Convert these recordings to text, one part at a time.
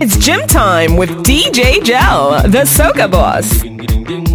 It's gym time with DJ Jel, the Soca Boss.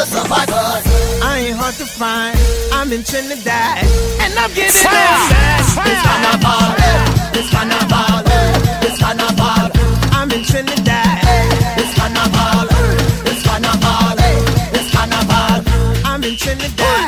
The survivors. I ain't hard to find, I'm in Trinidad, and I'm getting Fire! It's carnival, it's carnival, it's carnival. I'm in Trinidad, it's carnival, it's carnival, it's carnival. I'm in Trinidad,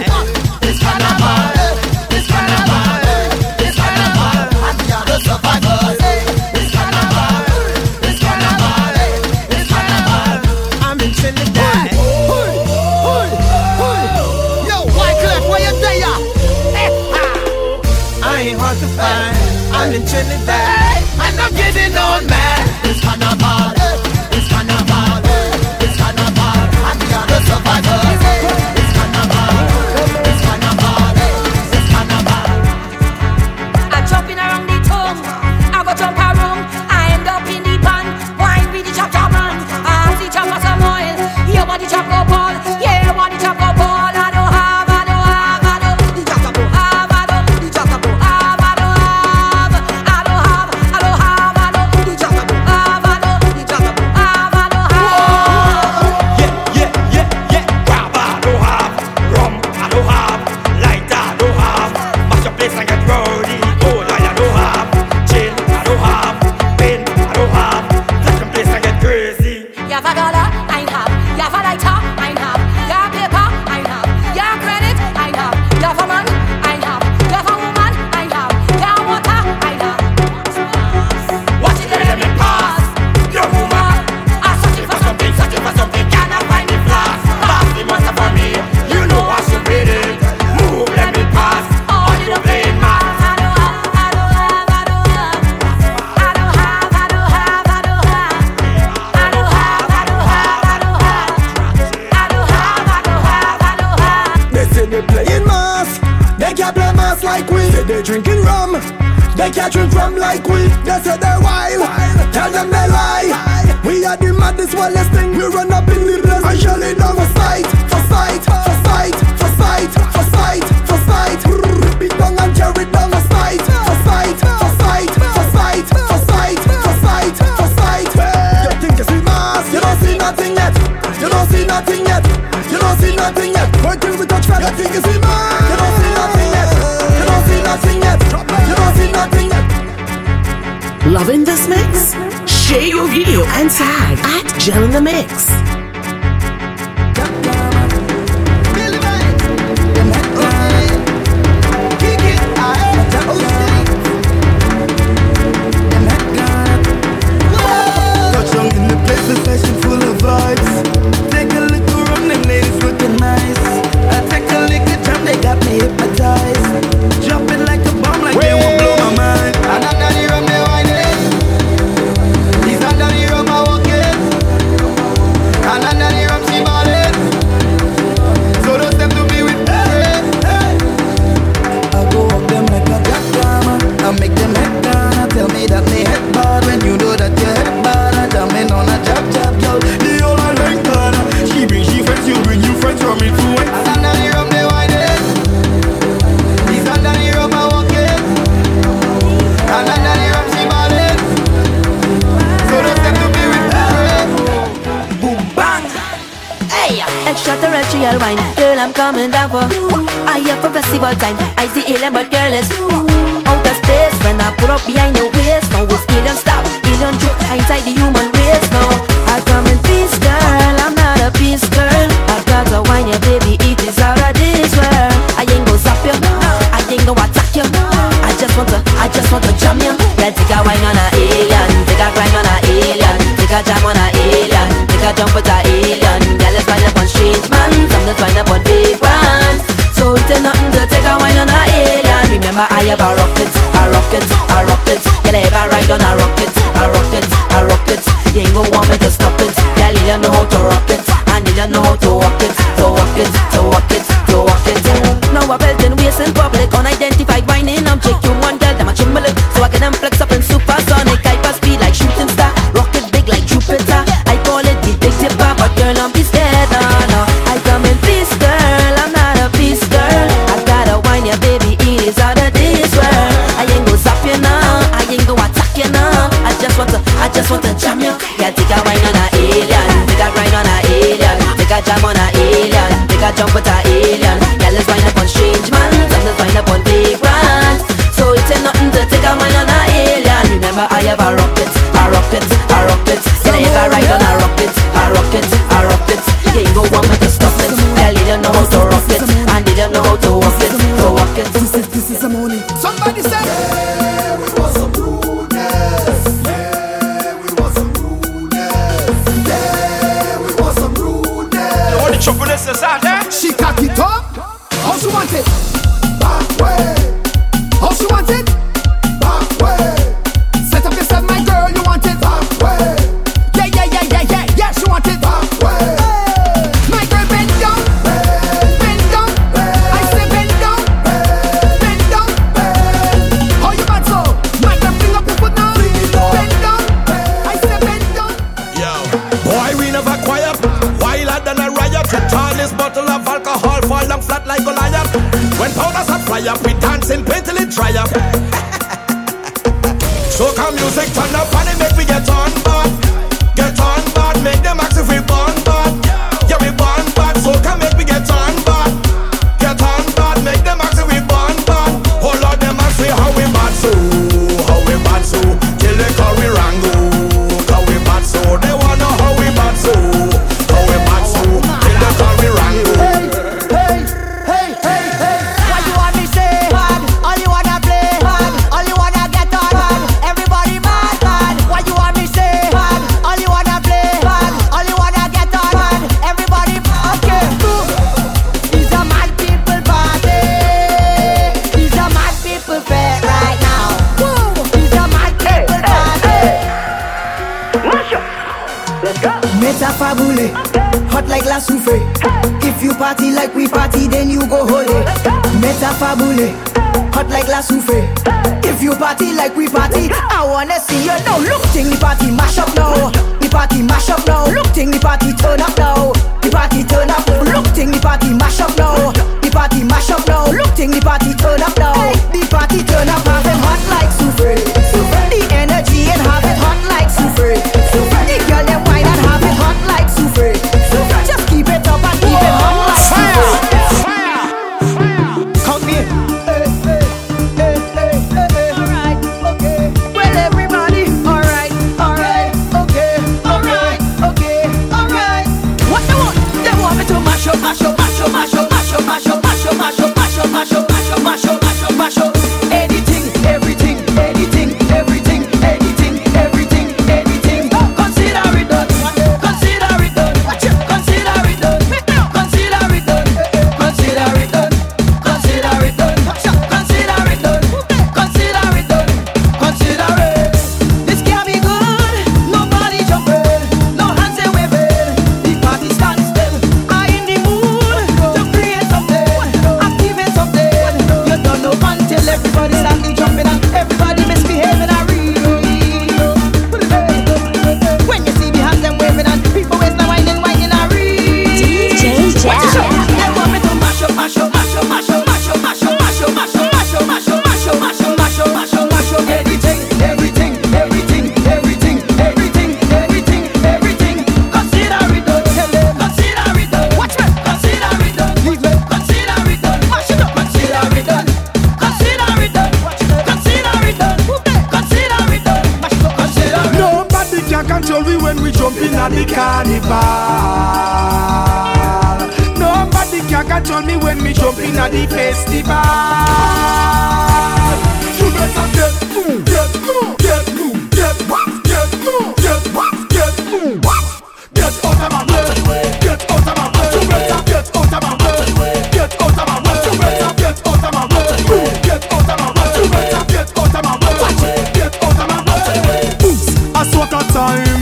like we. Say they drinking rum, they can't drink rum like we. They say they wild, tell them they lie. We are the maddest, wildest thing. We run up in the place and shell it down for sight, for sight, for sight, for sight, for sight, for sight. Beat down and tear it down for sight, for sight, for sight, for sight, for sight, for sight, for sight. You think you see mass? You don't see nothing yet. You don't see nothing yet. You don't see nothing yet. Till we touch. You think you see mass? You don't see nothing nothing yet. You don't nothing yet. Loving this mix? Share your video and tag at Jel in the Mix. Wine, girl, I'm coming down for. I here for festival time. I see alien, but girl is outer space. When I put up behind your waist, now it's alien stop, alien joke inside the human race. Now I come in peace, girl. I'm not a peace girl. I got to wine, yeah, baby, it is out of this world. I ain't go zap you, I ain't go attack you. I just want to, I just want to jam you. Yeah, take a wine on a alien, take a grind on a alien, take a jam on a alien, take a jump with a Remember I have a rocket, a rocket, a rocket. I ever ride on a rocket, a rocket, a rocket. You ain't gonna want me to stop it. Girl, you know how to rock it, and you know how to walk it, to walk it, to walk it, to walk it. Now I belt in waist in public, unidentified whining object. You one girl, them a chimble so I get them I'm on a alien. Make a jump with a alien. Girl, let's wind up on strange man. Some let's wind up on vagrant So it ain't nothing to take a mind on a alien. Remember I have a rocket, a rocket, a rocket. Then I have ride on a rocket, a rocket, a rocket. You can't go on with the stuff it. Girl, they don't know how to rock it. And they don't know how to walk it, to walk it. This is this is the money. Somebody say time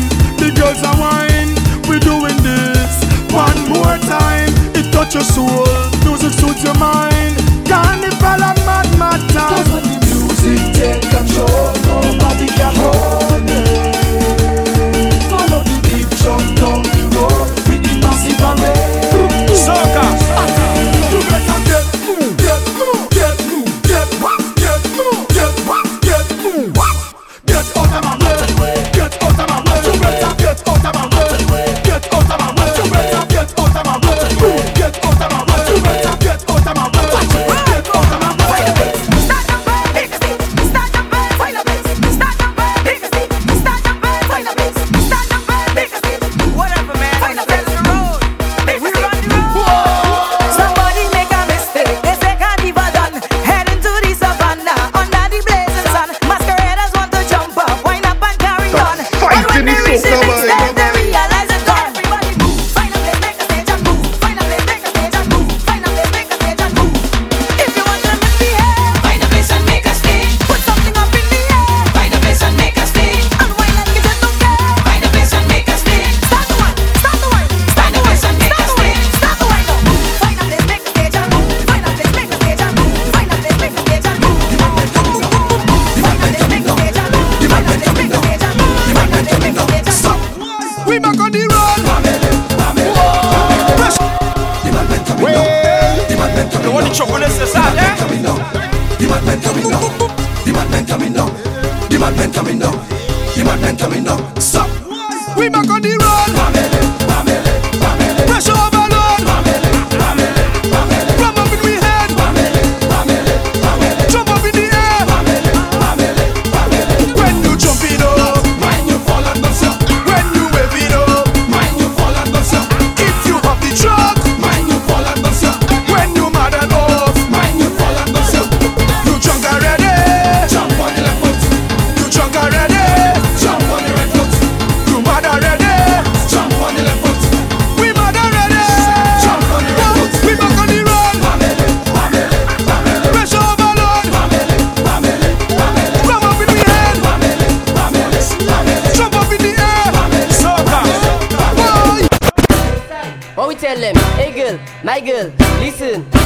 my girl, listen.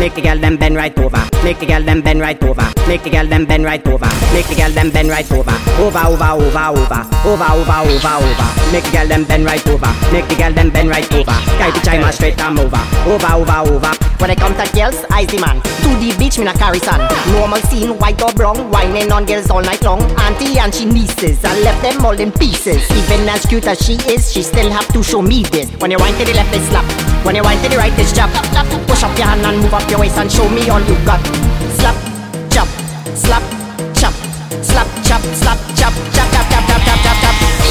The girl them bend right over. Make the girl them bend right over. Make the girl them bend right over. Make the girl them bend right over. Over, over, over, over. Over, over, over, over. Make the girl them bend right over. Make the girl them bend right over. Guy the chima straight come over. Over, over, over. When I come to girls, I the man. To the beach, me na carry son. Normal scene, white or brown, whining on girls all night long. Auntie and she nieces, I left them all in pieces. Even as cute as she is, she still have to show me this. When you wind to the left, it's slap. When you wind to the right, it's chop. Push up your hand and move up your waist and show me all you got. Slap, chop, slap, chop, slap, chop, slap, chop, chop, chop, chop, chop, chop.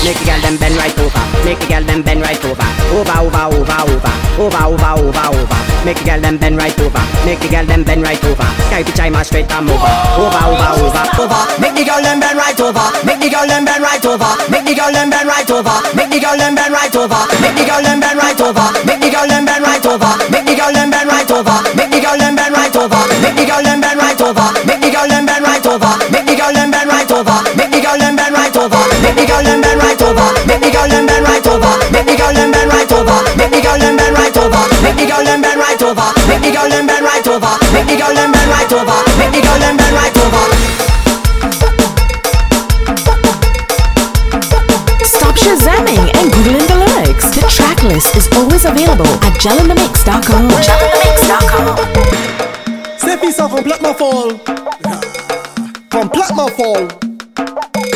Make the girl them bend right over. Make the girl them bend right over. Over, over, over, over. Over, over, over, over. Make the girl them bend right over. Make the girl them bend right over. Sky the chima straight come over. Over, over, over, over. Make the girl them bend right over. Make the girl them bend right over. Make the girl them bend right over. Make the girl them bend right over. Make the girl them bend right over. Make the girl them bend right over. Make the girl them bend right over. Make the girl them bend right over. Make the girl them bend right over. Make the girl them bend right over. Make the girl them bend right over. Make the girl them bend right over. Make the girl them bend right over. Make the girl them bend right over. Make the girl them bend right over. Make the girl them bend right over. Make the girl them bend right over. Make the girl them bend right over. Make the girl them bend right over. Make the girl them bend right over. Stop shazamming and googling the lyrics. The track list is always available at jelinthemix.com. Jelinthemix.com. Ces filles sont complètement folles. Complètement folles.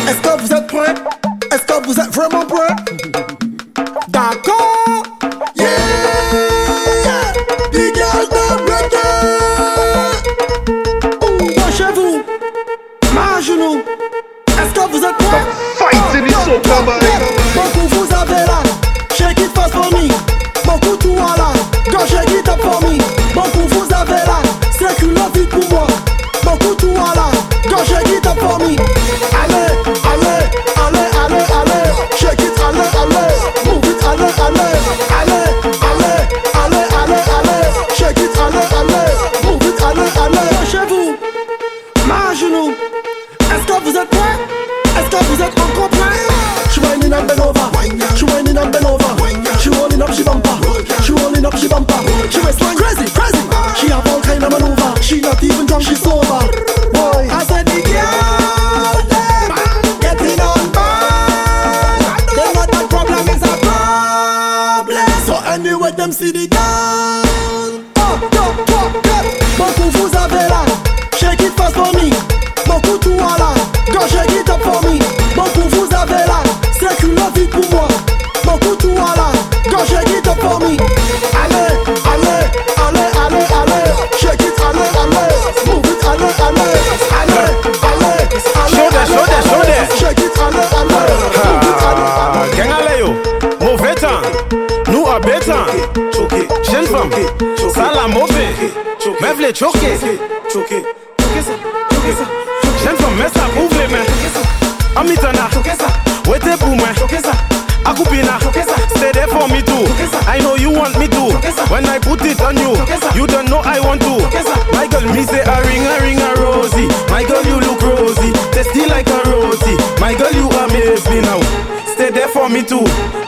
Est-ce que vous êtes prêts? Vous êtes vraiment prêts? D'accord?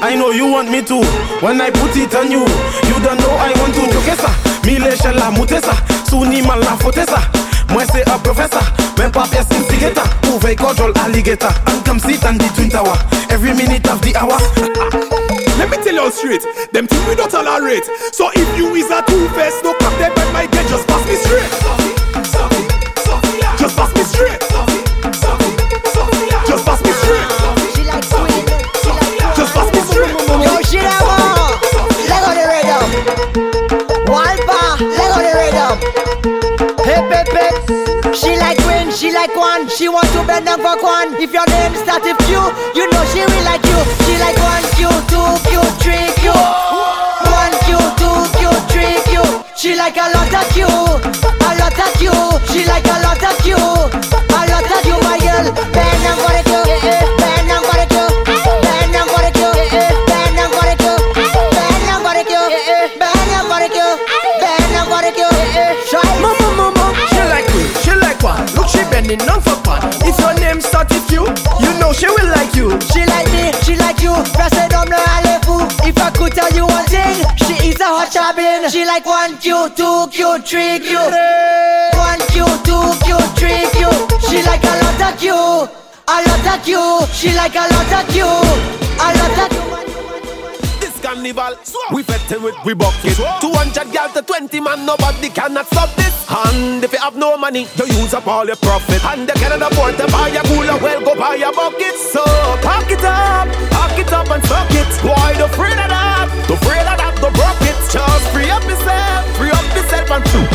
I know you want me to. When I put it on you, you don't know I want to. Chokesa, mi leche la mutesa, suni mal la fotesa. Moi c'est un professor, même pas personne sigeta. Ouvre control alligator, and come sit on the twin tower. Every minute of the hour. Let me tell you straight, them things we don't tolerate. So if you is a two-face, no come them by my gate, just pass me straight. Just pass me straight. She like queen, she like one. She want to bend down for one. If your name start with Q, you know she will like you. She like one Q, two Q, three Q. One Q, two Q, three Q. She like a lot of Q, a lot of Q. She like a lot of Q, a lot of Q, my girl. Bend down for the spending none for fun. If your name starts with you, you know she will like you. She like me, she like you. Verset d'homme le allez fool. If I could tell you one thing, she is a hot shopping. She like one Q, two Q, three Q. One Q, two Q, three Q. She like a lot of Q, a lot of Q. She like a lot of Q, a lot of Q carnival. We better with we bucket. 200 girls to 20 man, nobody cannot stop this. And if you have no money, you use up all your profit. And you cannot afford to buy a cooler, well, go buy a bucket. So pack it up, pack it up and suck it. Why the afraid of that? The afraid of that, the broke. Just free up yourself, free up yourself and. Phew.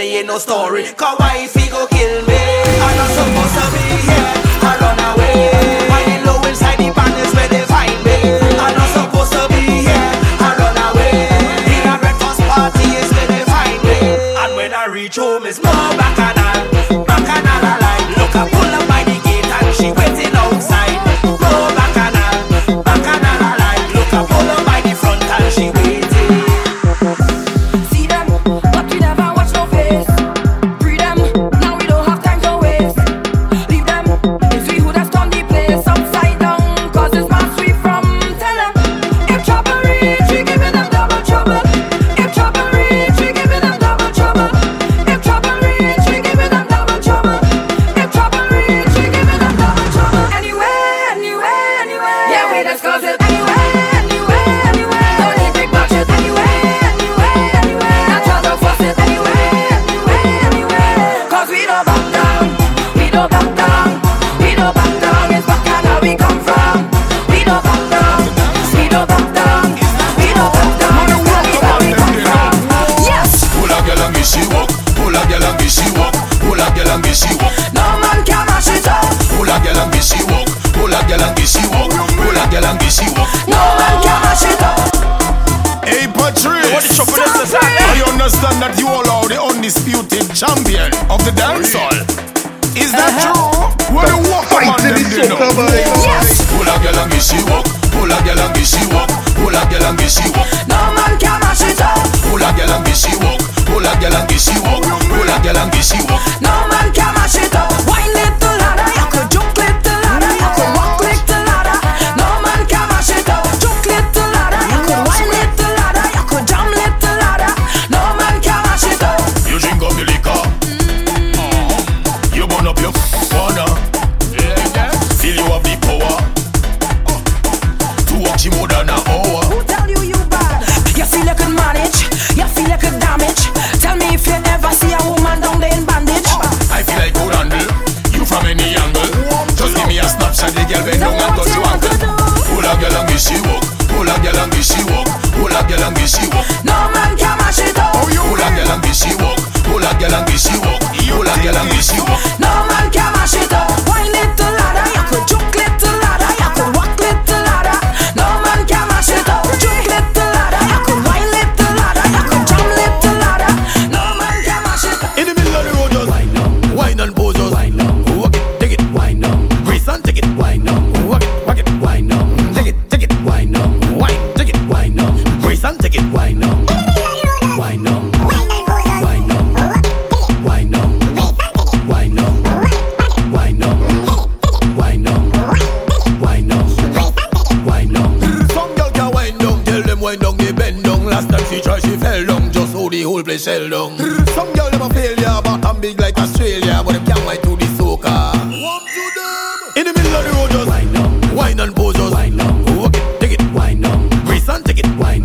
me ain't no story. Cause why dancehall. Is that uh-huh. true? What you walk on them do? Yes. Pull a girl and give she walk. Pull a girl and give she walk. Pull a girl and give she walk. No man can mash it up. Pull a girl and give she walk. Pull a girl and give she walk. Pull a girl and give she walk. No Bend down last time she tried, she fell down. Just how the whole place held down. Some girl never fail ya, but I'm big like Australia. But them can't wait to the soca. What to them? In the middle of the road, just wine down, wine and pose just wine down. Walk it, take it, wine down, grease and take it, wine.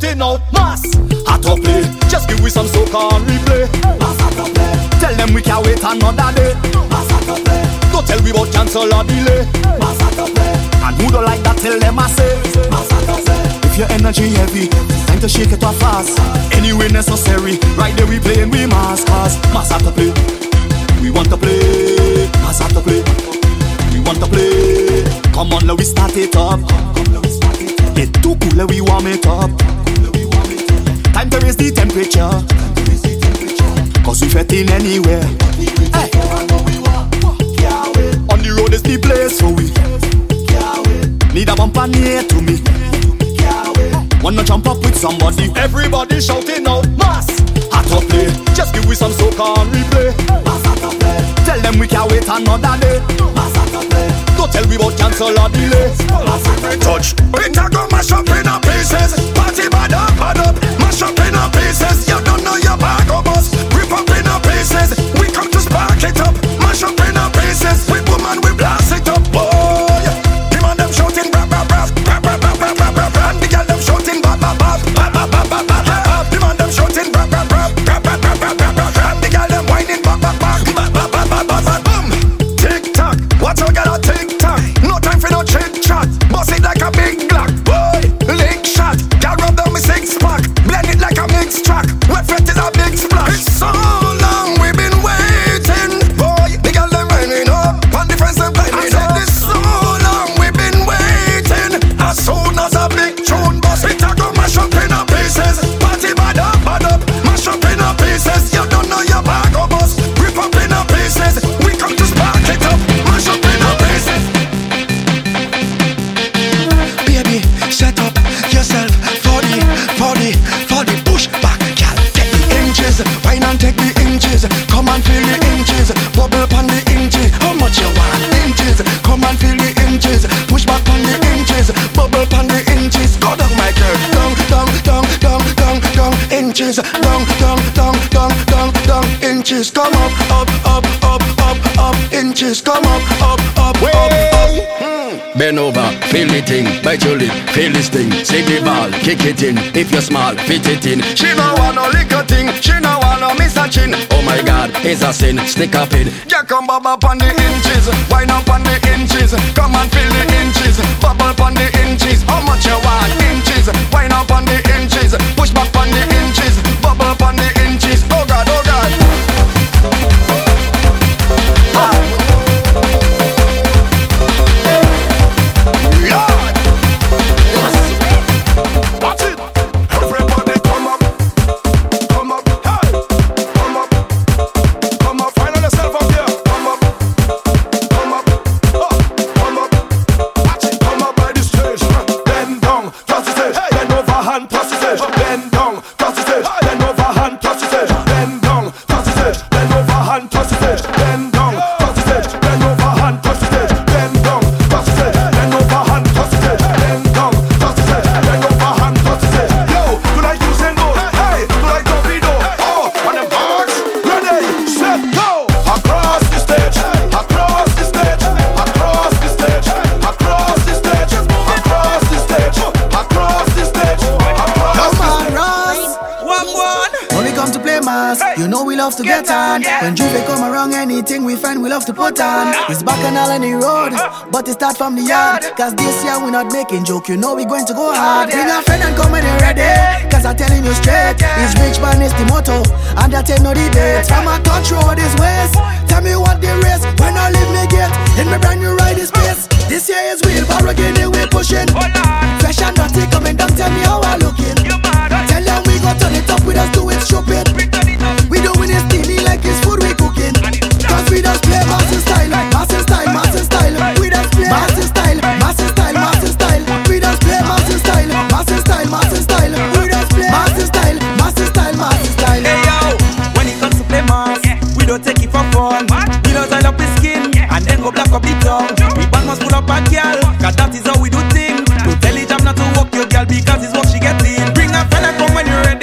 shouting out mass. At a play, just give we some soca and replay. Mass play. Tell them we can't wait another day. Mass at a play. Don't tell we about cancel or delay. Mass at a play. And who don't like that, tell them I say. Mass at a play. If your energy heavy, time to shake it off fast. Anyway necessary, right there we play and we mass pass. Mass at a play. We want to play. Mass at a play. We want to play. Come on, let we start it up. Come, let we start it up. Get too cool, let we warm it up. Time to raise the temperature. Cause we fit in anywhere. Hey. On the road is the place for we. Need a bumper near to me. Wanna jump up with somebody? Everybody shouting out, mass. Hot up play. Just give we some soca and replay. Tell them we can wait another day. Don't tell we about cancel or delay. Touch. Feel it in, bite your lip, feel this thing. Sing the ball, kick it in, if you're small, fit it in. She don't want no liquor thing, she don't want no miss a chin. Oh my God, it's a sin, stick up in. Yeah, come bubble on the inches, wind up on the inches. Come and feel the inches, bubble on the inches. How much you want? Look, you know we going to go hard. Oh, Bring a friend and come tongue. We don't tie up the skin and then go black up the tongue. We bang must pull up a girl, cause that is how we do things. Don't tell it I'm not to walk your girl because it's what she getting. Bring a fella come when you're ready.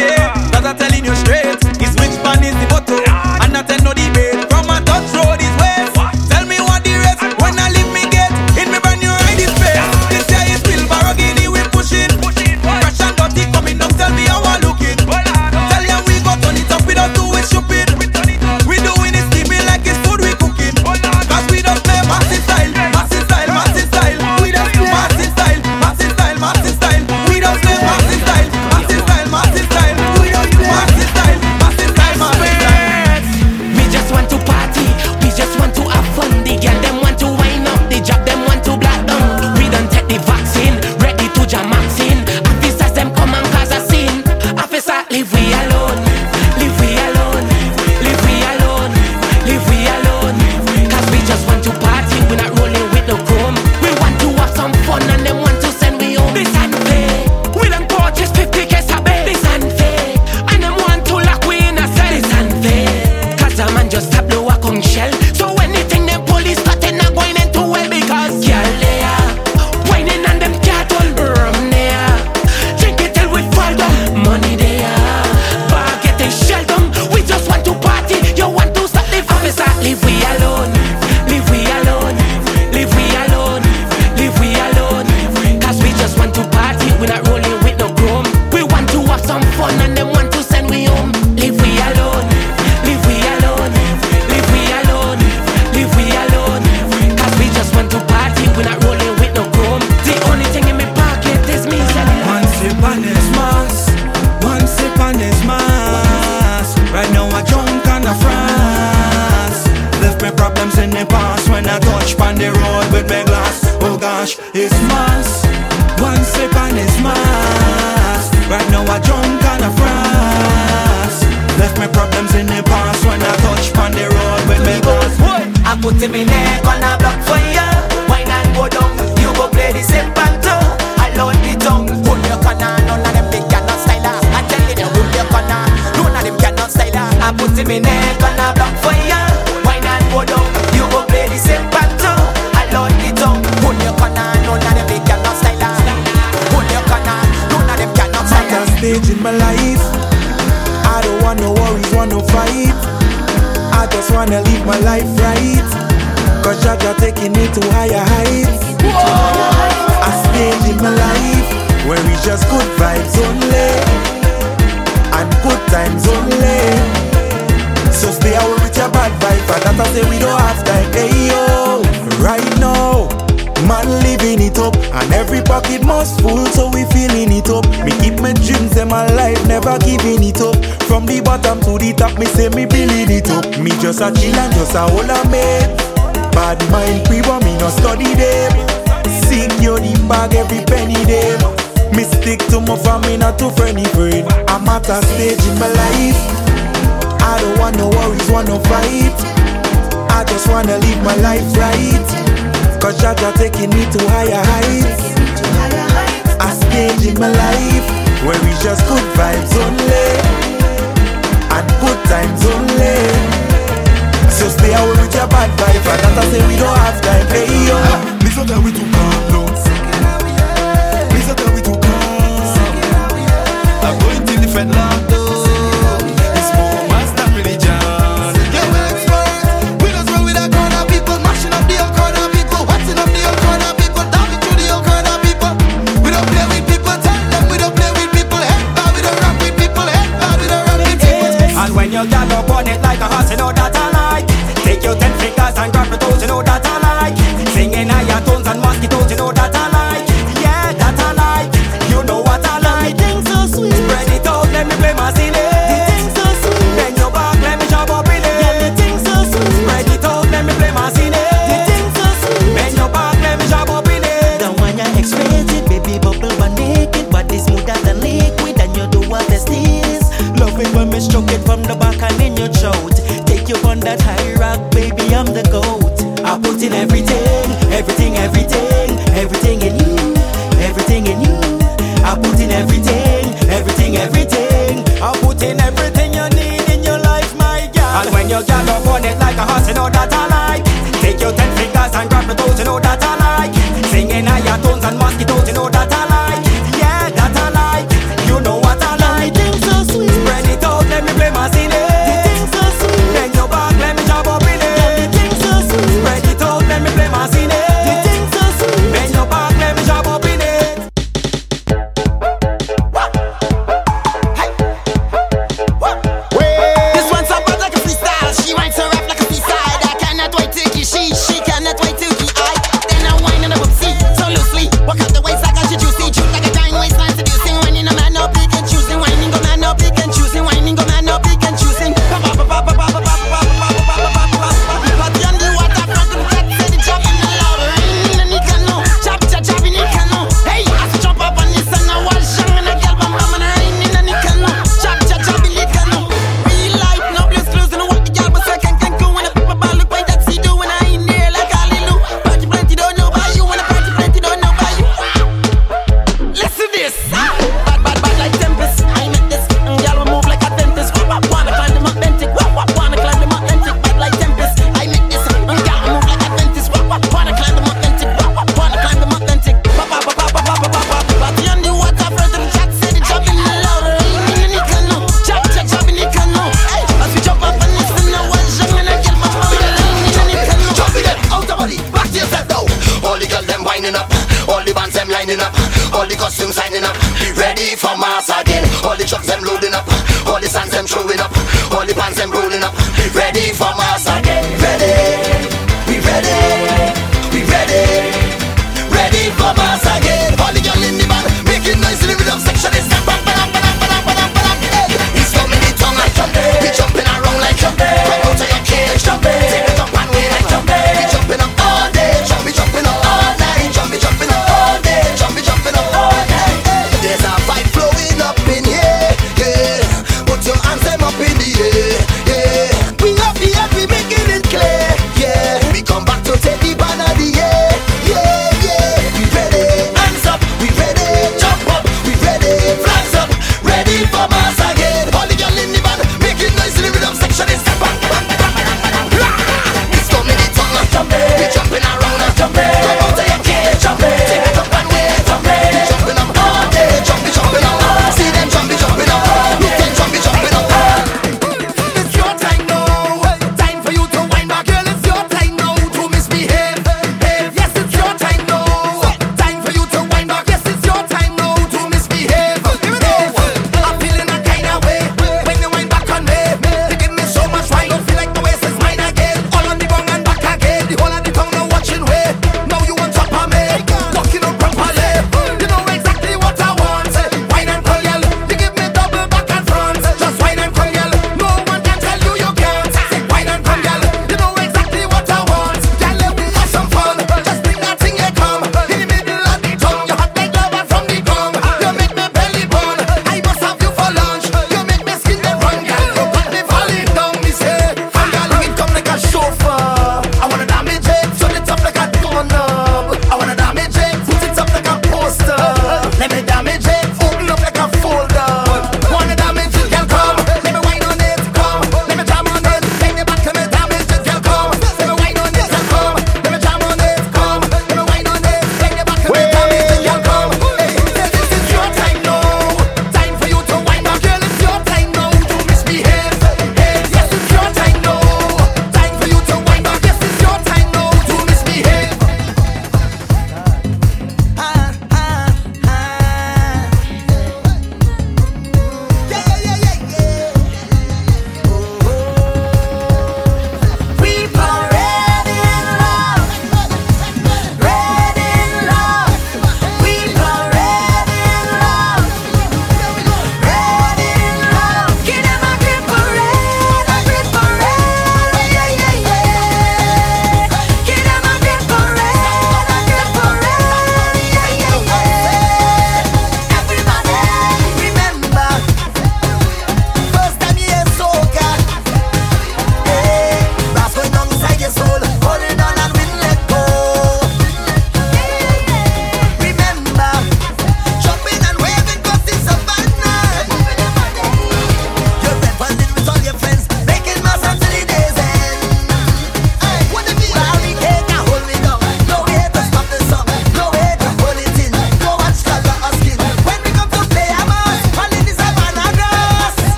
just a chill and just a hold a me. Bad mind we want me no study them. Sing your the bag every penny them. Me stick to my family not to friendly friend. I'm at a stage in my life. I don't want no worries, want no fight. I just wanna live my life right. Cause Jah taking me to higher heights. A stage in my life Where we just good vibes only. And good times only. So stay away with your bad vibe. And that I say we don't have time. Hey yo. Me so that we too calm no. Me so that we too calm I'm going to different land.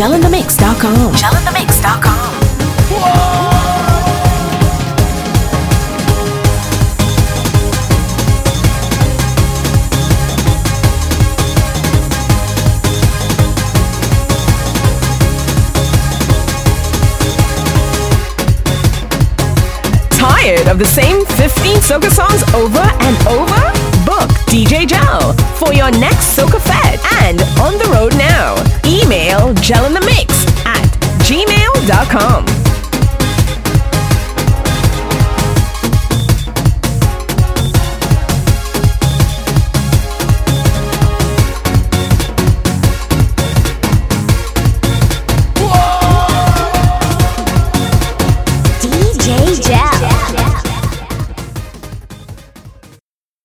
Available at jelinthemix.com. Jelinthemix.com. Tired of the same 15 soca songs over and over? Book DJ Jel for your next soca fete and on the road